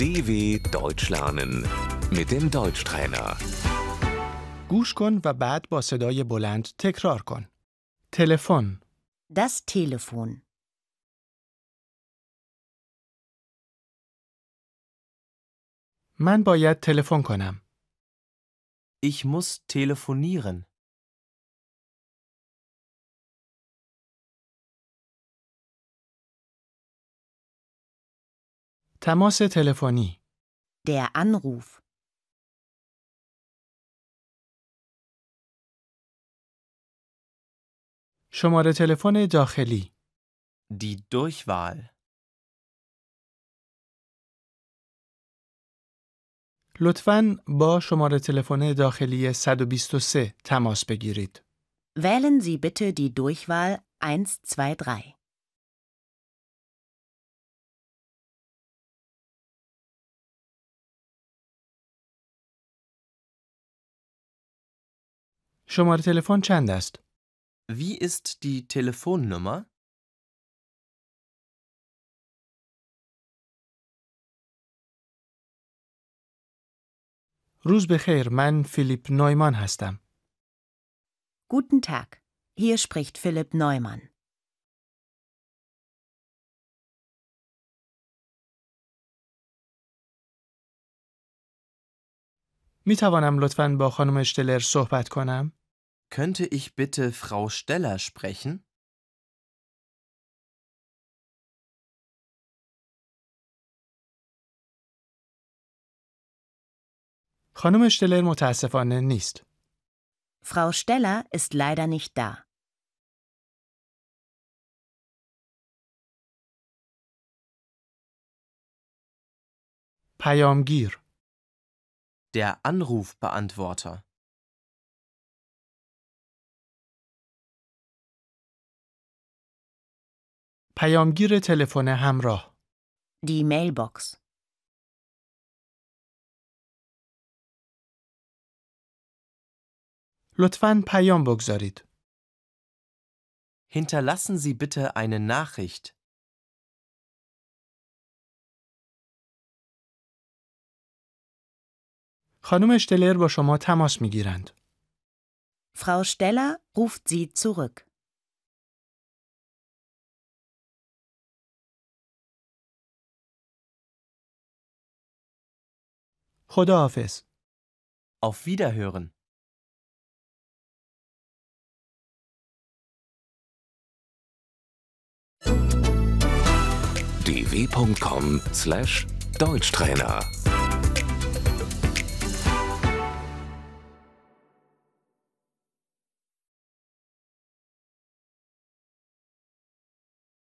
DW Deutsch lernen mit dem Deutschtrainer. گوش کن و بعد با صدای بلند تکرار کن. تلفن، Das Telefon. من باید تلفن کنم. Ich muss telefonieren. تماس تلفنی، Der Anruf. شماره تلفن داخلی، Die Durchwahl. لطفاً با شماره تلفن داخلی 123 تماس بگیرید. Wählen Sie bitte die Durchwahl 123. شماره تلفن چند است؟ Wie ist die Telefonnummer? روز بخیر، من فیلیپ نویمان هستم. Guten Tag. Hier spricht Philipp Neumann. می توانم لطفاً با خانم اشتلر صحبت کنم؟ Könnte ich bitte Frau Steller sprechen? خانم اشتلر متاسفانه نیست. Frau Steller ist leider nicht da. پیامگیر، Der Anrufbeantworter. پیامگیر تلفن همراه، Die Mailbox. لطفاً پیام بگذارید. Hinterlassen Sie bitte eine Nachricht. خانم اشتلر با شما تماس می گیرند. Frau Steller ruft Sie zurück. Khodafes. Auf Wiederhören. dw.com/deutschtrainer